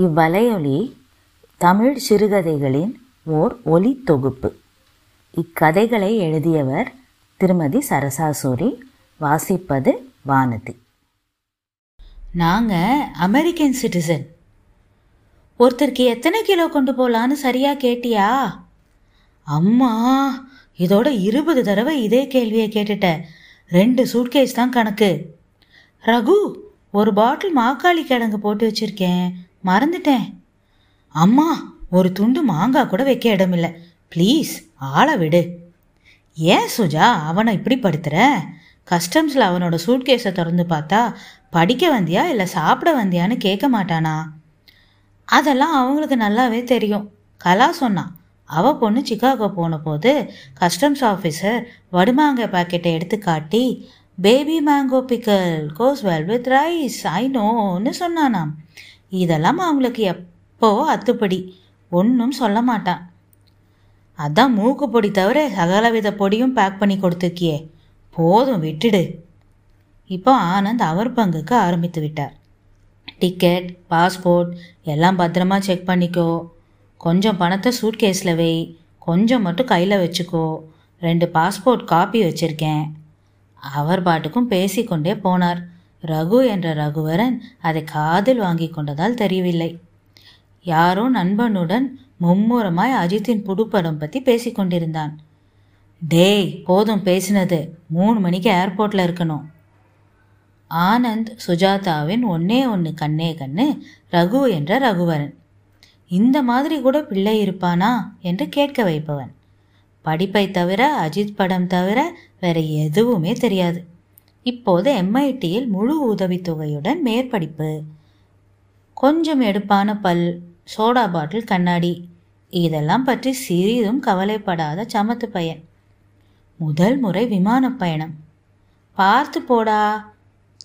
இவ்வலையொலி தமிழ் சிறுகதைகளின் ஓர் ஒலி தொகுப்பு. இக்கதைகளை எழுதியவர் திருமதி சரசாசூரி வாசிப்பது வானதி. நாங்கள் அமெரிக்கன் சிட்டிசன். ஒருத்தருக்கு எத்தனை கிலோ கொண்டு போகலான்னு சரியாக கேட்டியா? அம்மா இதோட இருபது தடவை இதே கேள்வியை கேட்டுட்ட. ரெண்டு சூட்கேஸ் தான் கணக்கு. ரகு ஒரு பாட்டில் மாக்காளி கிழங்கு போட்டு வச்சிருக்கேன். மறந்துட்டேன். அம்மா ஒரு துண்டு மாங்காய் கூட வைக்க இடமில்ல. ப்ளீஸ் ஆளை விடு. ஏன் சுஜா அவனை இப்படி படுத்துற? கஸ்டம்ஸில் அவனோட சூட்கேஸை திறந்து பார்த்தா படிக்க வந்தியா இல்லை சாப்பிட வந்தியான்னு கேட்க மாட்டானா? அதெல்லாம் அவங்களுக்கு நல்லாவே தெரியும். கலா சொன்னான் அவ பொண்ணு சிக்காகோ போன போது கஸ்டம்ஸ் ஆஃபீஸர் வடுமாங்காய் பாக்கெட்டை எடுத்து காட்டி baby mango pickle goes well with rice I நோன்னு சொன்னானாம். இதெல்லாம் அவங்களுக்கு எப்போ அத்துப்படி? ஒன்றும் சொல்ல மாட்டான். அதான் மூக்கு பொடி தவிர சகலவித பொடியும் பேக் பண்ணி கொடுத்துருக்கியே. போதும் விட்டுடு. இப்போ ஆனந்த் அவர் பங்குக்கு ஆரம்பித்து விட்டார். டிக்கெட் பாஸ்போர்ட் எல்லாம் பத்திரமா செக் பண்ணிக்கோ. கொஞ்சம் பணத்தை சூட்கேஸில் வை. கொஞ்சம் மட்டும் கையில் வச்சுக்கோ. ரெண்டு பாஸ்போர்ட் காப்பி வச்சுருக்கேன். அவர் பாட்டுக்கும் பேசிக்கொண்டே போனார். ரகு என்ற ரகுவரன் அதை காதில் வாங்கி கொண்டதால் தெரியவில்லை. யாரோ நண்பனுடன் மும்முரமாய் அஜித்தின் புதுப்படம் பற்றி பேசிக்கொண்டிருந்தான் டேய் போதும் பேசினது. மூணு மணிக்கு ஏர்போர்ட்டில் இருக்கணும். ஆனந்த் சுஜாதாவின் ஒன்னே ஒன்று கண்ணே கண்ணு ரகு என்ற ரகுவரன். இந்த மாதிரி கூட பிள்ளை இருப்பானா என்று கேட்க வைப்பவன். படிப்பை தவிர அஜித் படம் தவிர வேற எதுவுமே தெரியாது. இப்போது எம்ஐடியில் முழு உதவித்தொகையுடன் மேற்படிப்பு. கொஞ்சம் எடுப்பான பல் சோடா பாட்டில் கண்ணாடி. இதெல்லாம் பற்றி சிறிதும் கவலைப்படாத சமத்து பையன். முதல் முறை விமான பயணம். பார்த்து போடா.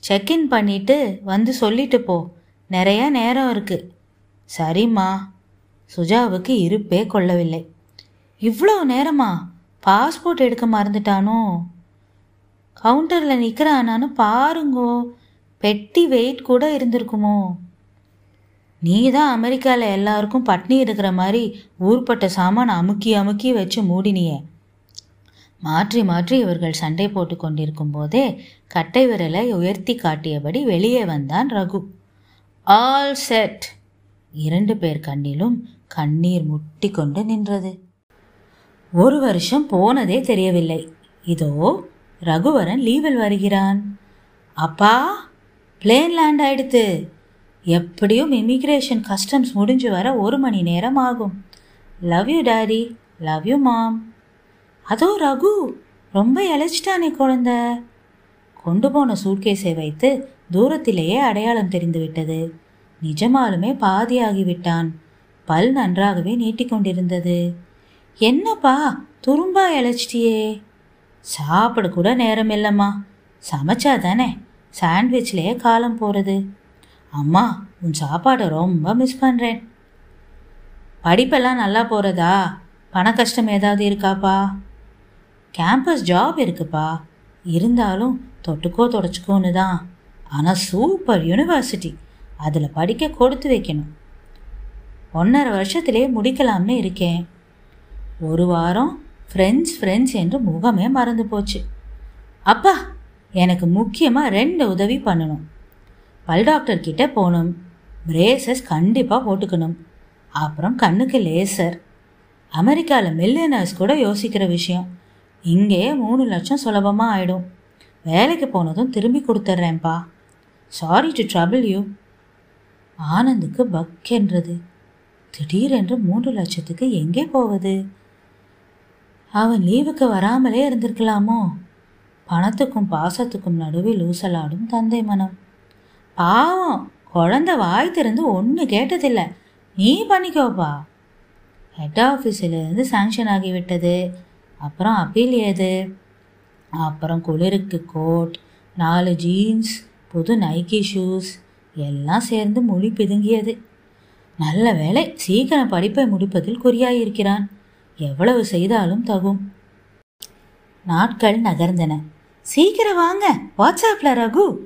செக்இன் பண்ணிட்டு வந்து சொல்லிட்டு போ. நிறைய நேரம் இருக்கு. சரிம்மா. சுஜாவுக்கு இருப்பே கொள்ளவில்லை. இவ்வளோ நேரமா? பாஸ்போர்ட் எடுக்க மறந்துட்டானோ? கவுண்டரில் நிற்கிறானான்னு பாருங்கோ. பெட்டி வெயிட் கூட இருந்திருக்குமோ. நீ தான் அமெரிக்காவில் எல்லாருக்கும் பட்னி இருக்கிற மாதிரி ஊர்பட்ட சாமான் அமுக்கி அமுக்கி வச்சு மூடினியே. மாற்றி மாற்றி இவர்கள் சண்டை போட்டு கொண்டிருக்கும் போதே கட்டை விரலை உயர்த்தி காட்டியபடி வெளியே வந்தான் ரகு. All set. இரண்டு பேர் கண்ணிலும் கண்ணீர் முட்டி கொண்டு நின்றது. ஒரு வருஷம் போனதே தெரியவில்லை. இதோ ரகுவரன் லீவில் வருகிறான். அப்பா பிளேன் லேண்ட் ஆயிடுத்து. எப்படியும் இமிக்ரேஷன் கஸ்டம்ஸ் முடிஞ்சு வர ஒரு மணி நேரம் ஆகும். Love you daddy love you mom அதோ ரகு ரொம்ப இழைச்சிட்டானே குழந்த. கொண்டு போன சூட்கேஸை வைத்து தூரத்திலேயே அடையாளம் தெரிந்து விட்டது. நிஜமாலுமே பாதியாகிவிட்டான் பல் நன்றாகவே நீட்டிக்கொண்டிருந்தது. என்னப்பா துரும்பா இழைச்சிட்டியே. சாப்பிட கூட நேரம் இல்லைம்மா சமைச்சா தானே சாண்ட்விச்லேயே காலம் போகிறது அம்மா உன் சாப்பாடை ரொம்ப மிஸ் பண்ணுறேன் படிப்பெல்லாம் நல்லா போகிறதா பண கஷ்டம் ஏதாவது இருக்காப்பா? கேம்பஸ் ஜாப் இருக்குப்பா. இருந்தாலும் தொட்டுக்கோ தொடச்சிக்கோன்னு தான். ஆனால் சூப்பர் யூனிவர்சிட்டி அதில் படிக்க கொடுத்து வைக்கணும். ஒன்றரை வருஷத்துலேயே முடிக்கலாம்னு இருக்கேன். ஒரு வாரம் ஃப்ரெண்ட்ஸ் ஃப்ரெண்ட்ஸ் என்று முகமே மறந்து போச்சு. அப்பா எனக்கு முக்கியமாக ரெண்டு உதவி பண்ணணும். பல் டாக்டர் கிட்ட போகணும். பிரேசஸ் கண்டிப்பாக போட்டுக்கணும். அப்புறம் கண்ணுக்கு லேசர் அமெரிக்காவில் மில்லியனர்ஸ் கூட யோசிக்கிற விஷயம். இங்கேயே மூணு லட்சம் சுலபமாக ஆயிடும். வேலைக்கு போனதும் திரும்பி கொடுத்துட்றேன்ப்பா சாரி டு ட்ரபிள் யூ ஆனந்துக்கு பக் என்றது. திடீரென்று மூன்று லட்சத்துக்கு எங்கே போவது? அவன் லீவுக்கு வராமலே இருந்திருக்கலாமோ? பணத்துக்கும் பாசத்துக்கும் நடுவில் ஊசலாடும் தந்தை மனம். பாவம் குழந்தை வாய் திறந்து ஒன்று கேட்டதில்லை. நீ பண்ணிக்கோப்பா. ஹெட் ஆஃபீஸிலிருந்து சாங்ஷன் ஆகிவிட்டது. அப்புறம் அப்பீல் ஏது? அப்புறம் குளிருக்கு கோட் நாலு ஜீன்ஸ் புது நைக்கி ஷூஸ் எல்லாம் சேர்ந்து மொழி பிதுங்கியது. நல்ல வேளை சீக்கிரம் படிப்பை முடிப்பதில் குறியாயிருக்கிறான். எவ்வளவு செய்தாலும் தகும். நாட்கள் நகர்ந்தன. சீக்கிரம் வாங்க. வாட்ஸ்அப்ல ரகு.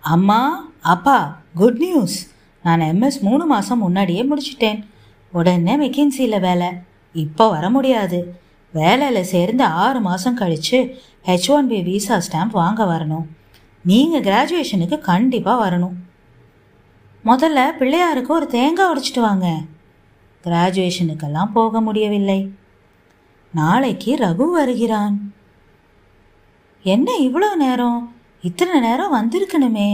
அம்மா அப்பா குட் நியூஸ் நான் எம்எஸ் மூணு மாதம் முன்னாடியே முடிச்சிட்டேன். உடனே மெக்கின்சியில் வேலை. இப்போ வர முடியாது. வேலையில் சேர்ந்து ஆறு மாதம் கழித்து H one B visa stamp வாங்க வரணும். நீங்கள் கிராஜுவேஷனுக்கு கண்டிப்பாக வரணும். முதல்ல பிள்ளையாருக்கு ஒரு தேங்காய் உடைச்சிட்டு வாங்க. கிராஜுவேஷனுக்கெல்லாம் போக முடியவில்லை. நாளைக்கு ரகு வருகிறான். என்ன இவ்வளோ நேரம்? இத்தனை நேரம் வந்திருக்கணுமே.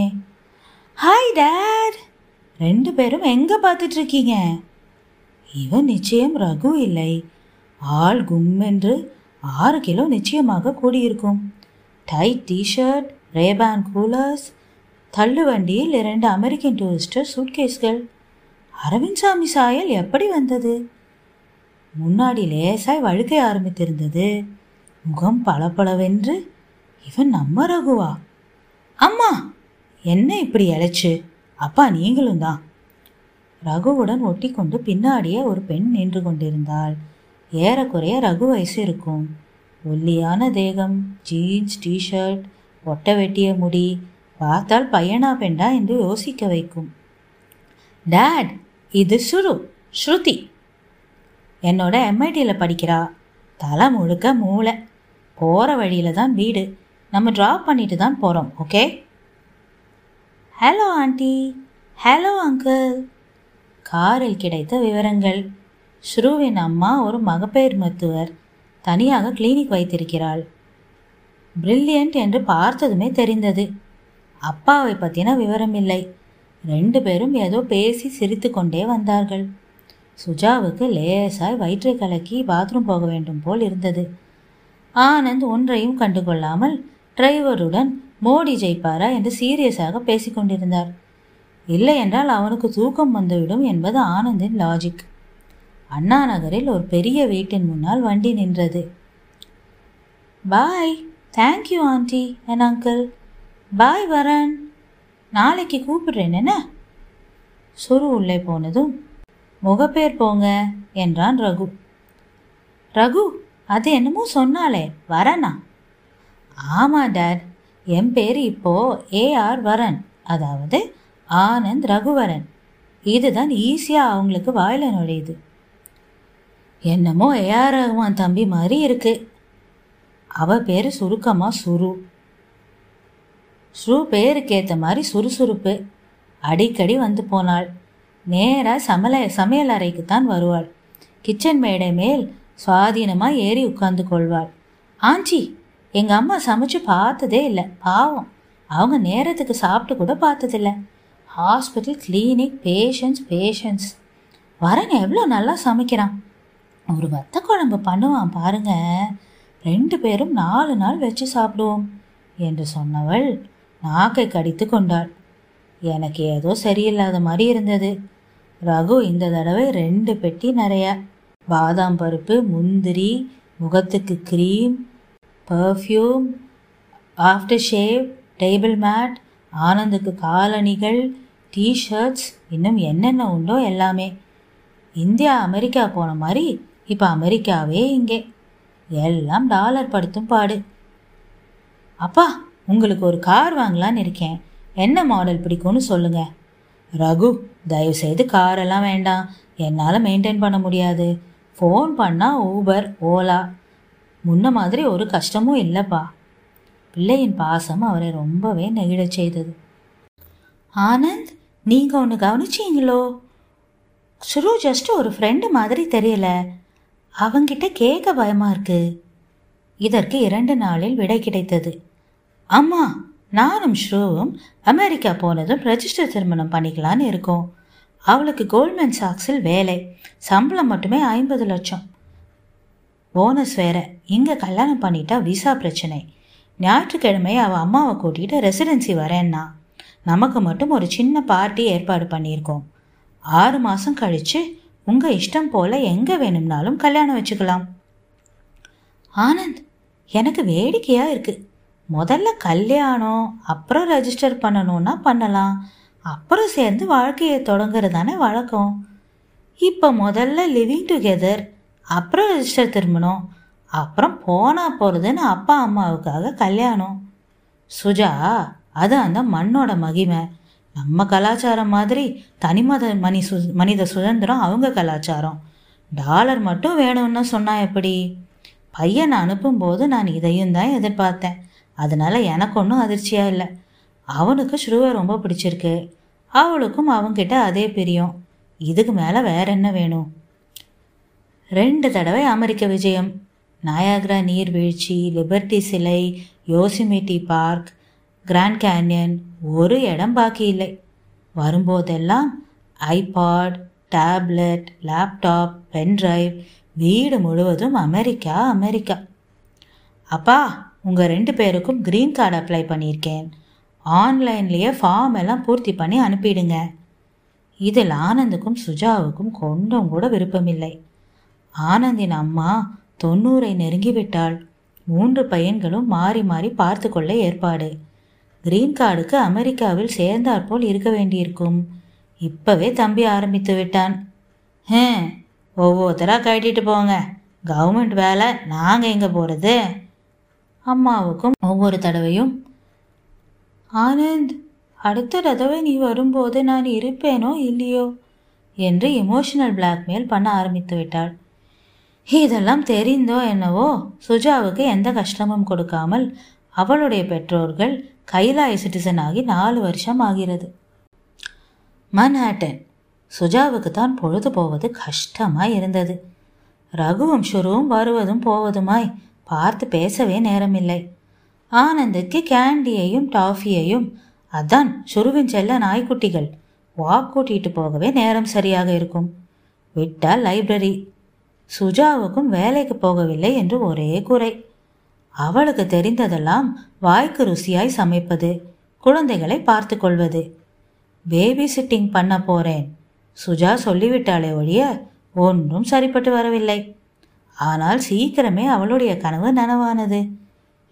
ஹாய் டேட் ரெண்டு பேரும் எங்கே பார்த்துட்டு இருக்கீங்க இவன் நிச்சயம் ரகு இல்லை. ஆள் கும்மென்று ஆறு கிலோ நிச்சயமாக கூடியிருக்கும். Tight t shirt Ray-Ban coolers தள்ளுவண்டியில் இரண்டு அமெரிக்கன் டூரிஸ்டர் சூட்கேஸ்கள் அரவிந்த் சாமி சாயல் எப்படி வந்தது? முன்னாடி லேசாய் வழுக்க ஆரம்பித்திருந்தது. முகம் பளபளவென்று இவன் நம்ம ரகுவா? அம்மா என்ன இப்படி இழைச்சு அப்பா நீங்களும் தான். ரகுவுடன் ஒட்டி கொண்டு பின்னாடியே ஒரு பெண் நின்று கொண்டிருந்தாள். ஏறக்குறைய ரகு வயசு இருக்கும். ஒல்லியான தேகம் ஜீன்ஸ் டிஷர்ட் ஒட்ட வெட்டிய முடி பார்த்தால் பையனா பெண்டா என்று யோசிக்க வைக்கும். டேட் இது சுரு ஸ்ருதி. என்னோட எம்ஐடியில் படிக்கிறா. தலை முழுக்க மூளை. போகிற வழியில் தான் வீடு. நம்ம ட்ராப் பண்ணிட்டு தான் போகிறோம் okay hello aunty hello uncle காரில் கிடைத்த விவரங்கள். ஸ்ருவின் அம்மா ஒரு மகப்பேறு மருத்துவர். தனியாக கிளினிக் வைத்திருக்கிறாள். பிரில்லியன்ட் என்று பார்த்ததுமே தெரிந்தது. அப்பாவை பற்றின விவரம் இல்லை ரெண்டு பேரும் ஏதோ பேசி சிரித்து கொண்டே வந்தார்கள். சுஜாவுக்கு லேசாய் வயிற்றை கலக்கி பாத்ரூம் போக வேண்டும் போல் இருந்தது. ஆனந்த் ஒன்றையும் கண்டுகொள்ளாமல் டிரைவருடன் மோடி ஜெயிப்பாரா? என்று சீரியஸாக பேசிக்கொண்டிருந்தார் இல்லை என்றால் அவனுக்கு தூக்கம் வந்துவிடும் என்பது ஆனந்தின் லாஜிக் அண்ணா நகரில் ஒரு பெரிய வீட்டின் முன்னால் வண்டி நின்றது. Bye thank you aunty and uncle bye வரன். நாளைக்கு கூப்பிடுறேன் என்ன? சுரு உள்ளே போனதும் முகப்பேர் போங்க என்றான் ரகு. ரகு அது என்னமோ சொன்னாலே வரனா? ஆமாம் டேட். என் பேர் இப்போ ஏஆர் வரன் அதாவது ஆனந்த் ரகுவரன். இதுதான் ஈஸியாக அவங்களுக்கு வாயில் நுழையுது. என்னமோ ஏஆர் ரகுமான் தம்பி மாதிரி இருக்கு. அவ பேர் சுருக்கமாக சுரு. ஸ்ரூ பேருக்கு ஏற்ற மாதிரி சுறுசுறுப்பு. அடிக்கடி வந்து போனாள். நேராக சமல சமையல் அறைக்கு தான் வருவாள். கிச்சன் மேடை மேல் சுவாதீனமாக ஏறி உட்கார்ந்து கொள்வாள். ஆஞ்சி எங்கள் அம்மா சமைச்சு பார்த்ததே இல்லை பாவம். அவங்க நேரத்துக்கு சாப்பிட்டு கூட பார்த்ததில்ல. ஹாஸ்பிட்டல் கிளினிக் பேஷன்ஸ் பேஷண்ட்ஸ் வரன் எவ்வளோ நல்லா சமைக்கிறான். ஒரு வத்த குழம்பு பண்ணுவான் பாருங்க. ரெண்டு பேரும் நாலு நாள் வச்சு சாப்பிடுவோம் என்று சொன்னவள் நாக்கை கடித்து கொண்டாள். எனக்கு ஏதோ சரியில்லாத மாதிரி இருந்தது. ரகு இந்த தடவை ரெண்டு பெட்டி நிறைய. பாதாம் பருப்பு முந்திரி முகத்துக்கு cream perfume after shave table mat ஆனந்துக்கு காலணிகள் டிஷர்ட்ஸ் இன்னும் என்னென்ன உண்டோ எல்லாமே. இந்தியா அமெரிக்கா போன மாதிரி இப்போ அமெரிக்காவே இங்கே. எல்லாம் டாலர் படுத்தும் பாடு. அப்பா உங்களுக்கு ஒரு கார் வாங்கலான்னு இருக்கேன். என்ன மாடல் பிடிக்கும்னு சொல்லுங்க. ரகு தயவுசெய்து காரெல்லாம் வேண்டாம். என்னால் மெயின்டைன் பண்ண முடியாது. ஃபோன் பண்ணால் ஊபர் ஓலா முன்ன மாதிரி ஒரு கஷ்டமும் இல்லைப்பா. பிள்ளையின் பாசம் அவரை ரொம்பவே நெகிழச் செய்தது. ஆனந்த் நீங்கள் ஒன்று கவனிச்சீங்களோ? ஸ்ரு ஜஸ்ட் ஒரு ஃப்ரெண்டு மாதிரி தெரியல. அவங்கிட்ட கேட்க பயமாக இருக்கு. இதற்கு இரண்டு நாளில் விடை கிடைத்தது. அம்மா நானும் ஸ்ரூவும் அமெரிக்கா போனதும் ரெஜிஸ்டர் திருமணம் பண்ணிக்கலான்னு இருக்கோம். அவளுக்கு கோல்ட்மேன் சாக்ஸில் வேலை. சம்பளம் மட்டுமே ஐம்பது லட்சம். போனஸ் வேற. இங்கே கல்யாணம் பண்ணிட்டா விசா பிரச்சனை. ஞாயிற்றுக்கிழமை அவள் அம்மாவை கூட்டிகிட்டு ரெசிடென்சி வரேன்னா நமக்கு மட்டும் ஒரு சின்ன பார்ட்டி ஏற்பாடு பண்ணியிருக்கோம். ஆறு மாதம் கழித்து உங்கள் இஷ்டம் போல் எங்கே வேணும்னாலும் கல்யாணம் வச்சுக்கலாம். ஆனந்த் எனக்கு வேடிக்கையாக இருக்குது முதல்ல கல்யாணம் அப்புறம் ரெஜிஸ்டர் பண்ணணும்னா பண்ணலாம். அப்புறம் சேர்ந்து வாழ்க்கையை தொடங்குறது தானே வழக்கம். இப்போ முதல்ல லிவிங் டுகெதர் அப்புறம் ரெஜிஸ்டர் திரும்பணும் அப்புறம் போனால் போகிறதுன்னு அப்பா அம்மாவுக்காக கல்யாணம். சுஜா அது அந்த மண்ணோட மகிமை. நம்ம கலாச்சாரம் மாதிரி தனிமத மணி சு மனித சுதந்திரம் அவங்க கலாச்சாரம். டாலர் மட்டும் வேணும்னு சொன்னா எப்படி? பையனை அனுப்பும்போது நான் இதையும் தான் எதிர்பார்த்தேன். அதனால எனக்கு ஒன்றும் அதிர்ச்சியாக இல்லை. அவனுக்கு ஸ்ருவை ரொம்ப பிடிச்சிருக்கு. அவளுக்கும் அவங்கிட்ட அதே பிரியம். இதுக்கு மேலே வேற என்ன வேணும்? ரெண்டு தடவை அமெரிக்க விஜயம். நாயாகரா நீர்வீழ்ச்சி லிபர்ட்டி சிலை யோசிமிட்டி பார்க் கிராண்ட் கேன்யன் ஒரு இடம் பாக்கி இல்லை. வரும்போதெல்லாம் ஐபாட் டேப்லெட் லேப்டாப் பென்ட்ரைவ் வீடு முழுவதும் அமெரிக்கா அமெரிக்கா. அப்பா உங்கள் ரெண்டு பேருக்கும் க்ரீன் கார்டு அப்ளை பண்ணியிருக்கேன். ஆன்லைன்லேயே ஃபார்ம் எல்லாம் பூர்த்தி பண்ணி அனுப்பிடுங்க. இதில் ஆனந்துக்கும் சுஜாவுக்கும் கொஞ்சம் கூட விருப்பமில்லை. ஆனந்தின் அம்மா தொண்ணூறை நெருங்கிவிட்டாள். மூன்று பையன்களும் மாறி மாறி பார்த்து கொள்ள ஏற்பாடு கிரீன் கார்டுக்கு அமெரிக்காவில் சேர்ந்தாற்போல் இருக்க வேண்டியிருக்கும். இப்பவே தம்பி ஆரம்பித்து விட்டான். ஹே ஒவ்வொருத்தராக கட்டிட்டு போங்க. கவர்மெண்ட் வேலை நாங்கள் எங்கே போகிறது அம்மாவுக்கும் ஒவ்வொரு தடவையும் ஆனந்த் அடுத்த தடவை நீ வரும்போது நான் இருப்பேனோ இல்லையோ? என்று எமோஷனல் பிளாக்மெயில் பண்ண ஆரம்பித்து விட்டாள். இதெல்லாம் தெரிந்தோ என்னவோ? சுஜாவுக்கு எந்த கஷ்டமும் கொடுக்காமல் அவளுடைய பெற்றோர்கள் கைலாய சிட்டிசன் ஆகி நாலு வருஷம் ஆகிறது. மன்ஹாட்டன் சுஜாவுக்கு தான் பொழுது போவது கஷ்டமாய் இருந்தது. ரகுவும் ஷுருவும் வருவதும் போவதுமாய் பார்த்து பேசவே நேரமில்லை. ஆனந்துக்கு கேண்டியையும் டாஃபியையும் அதான் சுருவின் செல்ல நாய்க்குட்டிகள் வாக் கூட்டிட்டு போகவே நேரம் சரியாக இருக்கும். விட்டால் லைப்ரரி. சுஜாவுக்கும் வேலைக்கு போகவில்லை என்று ஒரே குறை. அவளுக்கு தெரிந்ததெல்லாம் வாய்க்கு ருசியாய் சமைப்பது குழந்தைகளை பார்த்து கொள்வது. பேபி சிட்டிங் பண்ண போறேன். சுஜா சொல்லிவிட்டாளே ஒழிய ஒன்றும் சரிப்பட்டு வரவில்லை. ஆனால் சீக்கிரமே அவளுடைய கனவு நனவானது.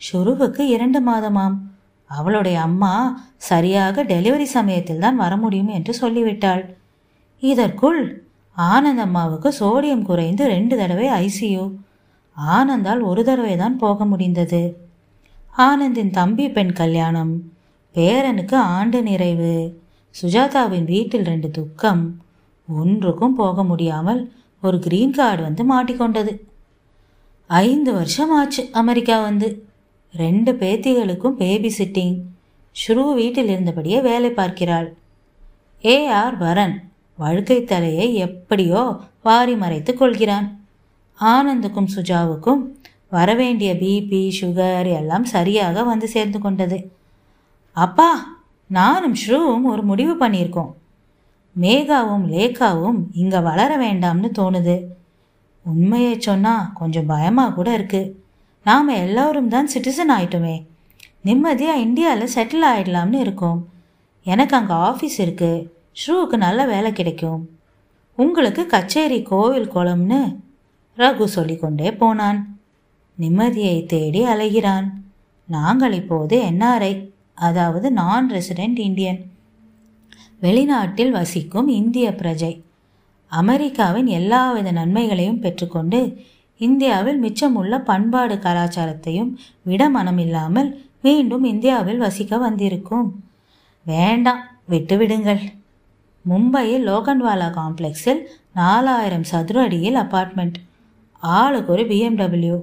ஷுருவுக்கு இரண்டு மாதமாம். அவளுடைய அம்மா சரியாக டெலிவரி சமயத்தில் தான் வர முடியும் என்று சொல்லிவிட்டாள். இதற்குள் ஆனந்த் அம்மாவுக்கு சோடியம் குறைந்து ரெண்டு தடவை ஐசியூ. ஆனந்தால் ஒரு தடவை தான் போக முடிந்தது. ஆனந்தின் தம்பி பெண் கல்யாணம் பேரனுக்கு ஆண்டு நிறைவு சுஜாதாவின் வீட்டில் ரெண்டு துக்கம் ஒன்றுக்கும் போக முடியாமல் ஒரு கிரீன் கார்டு வந்து மாட்டிக்கொண்டது. ஐந்து வருஷம் ஆச்சு அமெரிக்கா வந்து. ரெண்டு பேத்திகளுக்கும் பேபி சிட்டிங் ஸ்ரூ வீட்டில் இருந்தபடியே வேலை பார்க்கிறாள். ஏ ஆர் வரன் வழுக்கை தலையை எப்படியோ வாரி மறைத்துக் கொள்கிறான். ஆனந்துக்கும் சுஜாவுக்கும் வரவேண்டிய பிபி சுகர் எல்லாம் சரியாக வந்து சேர்ந்து கொண்டது. அப்பா நானும் ஸ்ரூவும் ஒரு முடிவு பண்ணியிருக்கோம். மேகாவும் லேகாவும் இங்கே வளர வேண்டாம்னு தோணுது. உண்மையை சொன்னால் கொஞ்சம் பயமாக கூட இருக்கு. நாம் எல்லோரும் தான் சிட்டிசன் ஆயிட்டோமே. நிம்மதியாக இந்தியாவில் செட்டில் ஆகிடலாம்னு இருக்கோம். எனக்கு அங்கே ஆஃபீஸ் இருக்குது ஷ்ரூவுக்கு நல்ல வேலை கிடைக்கும். உங்களுக்கு கச்சேரி கோவில் குளம்னு ரகு சொல்லிக்கொண்டே போனான். நிம்மதியை தேடி அலைகிறான். நாங்கள் இப்போது என்ஆர்ஐ அதாவது நான் ரெசிடென்ட் இந்தியன் வெளிநாட்டில் வசிக்கும் இந்திய பிரஜை. அமெரிக்காவின் எல்லாவித நன்மைகளையும் பெற்றுக்கொண்டு இந்தியாவில் மிச்சமுள்ள பண்பாடு கலாச்சாரத்தையும் விட மனமில்லாமல் மீண்டும் இந்தியாவில் வசிக்க வந்திருக்கும். வேண்டாம் விட்டுவிடுங்கள். மும்பையில் லோகன்வாலா காம்ப்ளெக்ஸில் நாலாயிரம் சதுர அடியில் அபார்ட்மெண்ட். ஆளுக்கு ஒரு பிஎம்டபிள்யூ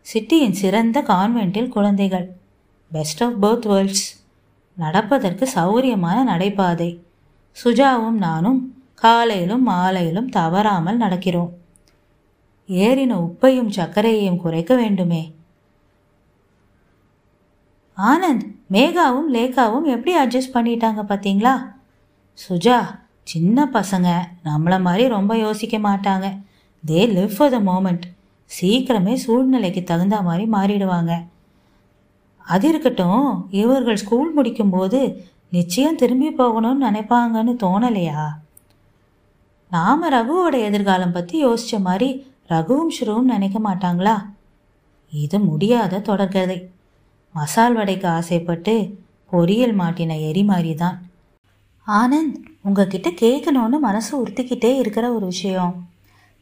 சிட்டியின் சிறந்த கான்வென்ட்டில் குழந்தைகள். பெஸ்ட் ஆஃப் போத் வேர்ல்ட்ஸ் நடப்பதற்கு சௌரியமான நடைபாதை. சுஜாவும் நானும் காலையிலும் மாலையிலும் தவறாமல் நடக்கிறோம். ஏறின உப்பையும் சர்க்கரையையும் குறைக்க வேண்டுமே. ஆனந்த் மேகாவும் லேகாவும் எப்படி அட்ஜஸ்ட் பண்ணிட்டாங்க பார்த்தீங்களா? சுஜா சின்ன பசங்க. நம்மளை மாதிரி ரொம்ப யோசிக்க மாட்டாங்க. They live for the moment சீக்கிரமே சூழ்நிலைக்கு தகுந்த மாதிரி மாறிடுவாங்க. அது இருக்கட்டும் இவர்கள் ஸ்கூல் முடிக்கும்போது நிச்சயம் திரும்பி போகணும்னு நினைப்பாங்கன்னு தோணலையா? நாம் ரகுவோட எதிர்காலம் பற்றி யோசித்த மாதிரி ரகுவும் ஸ்ருவும் நினைக்க மாட்டாங்களா? இது முடியாத தொடர்கதை. மசால் வடைக்கு ஆசைப்பட்டு பொரியல் மாட்டின எரி மாதிரி தான் ஆனந்த் உங்ககிட்ட கேட்கணும்னு மனசு உறுத்திக்கிட்டே இருக்கிற ஒரு விஷயம்.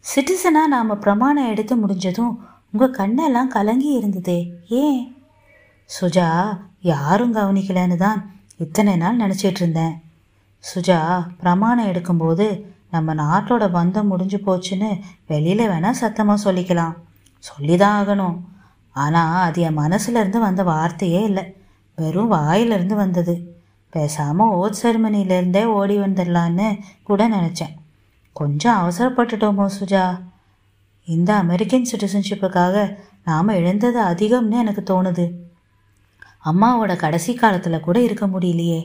சிட்டிசனாக நாம் பிரமாணம் எடுத்து முடிஞ்சதும் உங்கள் கண்ணெல்லாம் கலங்கி இருந்ததே ஏன்? சுஜா யாரும் கவனிக்கலன்னு தான் இத்தனை நாள் நினச்சிட்டு இருந்தேன். சுஜா பிரமாணம் எடுக்கும்போது நம்ம நாட்டோட பந்தம் முடிஞ்சு போச்சுன்னு வெளியில் வேணால் சத்தமாக சொல்லிக்கலாம். சொல்லி தான் ஆகணும். ஆனால் அது என் மனசுலேருந்து வந்த வார்த்தையே இல்லை. வெறும் வாயிலிருந்து வந்தது. பேசாமல் ஓட் செருமனிலேருந்தே ஓடி வந்துடலான்னு கூட நினச்சேன். கொஞ்சம் அவசரப்பட்டுட்டோமோ சுஜா. இந்த அமெரிக்கன் சிட்டிசன்ஷிப்புக்காக நாம் இழந்தது அதிகம்னு எனக்கு தோணுது. அம்மாவோட கடைசி காலத்தில் கூட இருக்க முடியலையே.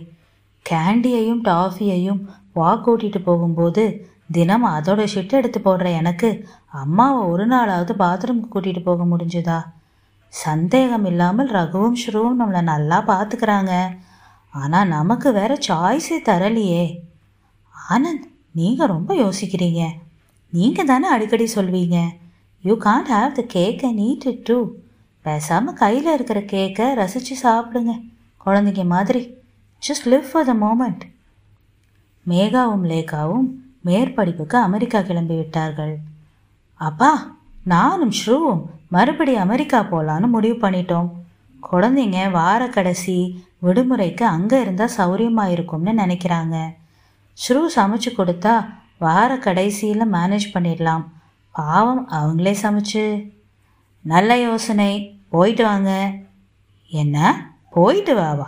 கேண்டியையும் டாஃபியையும் வாக் கூட்டிகிட்டு போகும்போது தினம் அதோட ஷிட் எடுத்து போடுற எனக்கு அம்மாவை ஒரு நாளாவது பாத்ரூம்க்கு கூட்டிகிட்டு போக முடிஞ்சுதா? சந்தேகம் இல்லாமல் ரகுவும் ஸ்ருவும் நம்மளை நல்லா பார்த்துக்கிறாங்க ஆனால் நமக்கு வேற சாய்ஸே தரலையே. ஆனந்த் நீங்கள் ரொம்ப யோசிக்கிறீங்க. நீங்கள் தானே அடிக்கடி சொல்வீங்க. You can't have the cake and eat it too பேசாமல் கையில் இருக்கிற கேக்கை ரசித்து சாப்பிடுங்க. குழந்தைங்க மாதிரி. Just live for the moment மேகாவும் லேகாவும் மேற்படிப்புக்கு அமெரிக்கா கிளம்பி விட்டார்கள். அப்பா நானும் ஸ்ருவும் மறுபடி அமெரிக்கா போகலான்னு முடிவு பண்ணிட்டோம். குழந்தைங்க வார கடைசி விடுமுறைக்கு அங்கே இருந்தால் சௌரியமாக இருக்கும்னு நினைக்கிறாங்க. ஷ்ரூ சமைச்சு கொடுத்தா வார கடைசியில் மேனேஜ் பண்ணிடலாம். பாவம் அவங்களே சமைச்சு. நல்ல யோசனை போயிட்டு வாங்க. என்ன? போயிட்டு வாவா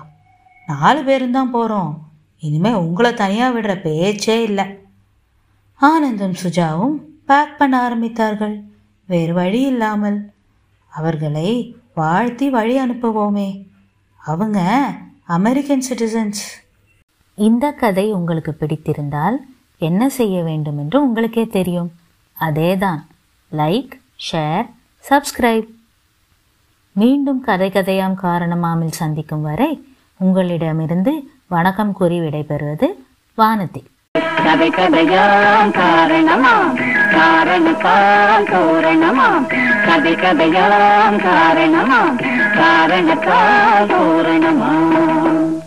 நாலு பேரும் தான் போகிறோம் இனிமேல் உங்களை தனியாக விடுற பேச்சே இல்லை. ஆனந்தும் சுஜாவும் பேக் பண்ண ஆரம்பித்தார்கள். வேறு வழி இல்லாமல். அவர்களை வாழ்த்தி வழி அனுப்புவோமே. அவங்க அமெரிக்கன் சிட்டிசன்ஸ் இந்த கதை உங்களுக்கு பிடித்திருந்தால் என்ன செய்ய வேண்டும் என்று உங்களுக்கே தெரியும். அதேதான். லைக் ஷேர் சப்ஸ்கிரைப் மீண்டும் கதை கதையாம் காரணமாமில் சந்திக்கும் வரை உங்களிடமிருந்து வணக்கம் கூறி விடைபெறுவது வானதி. கதை கதையாம் காரணமாம் காரணத்தால் தோரணமாம். கதை கதையாம் காரணமாம் காரணத்தால் தோரணமாம்.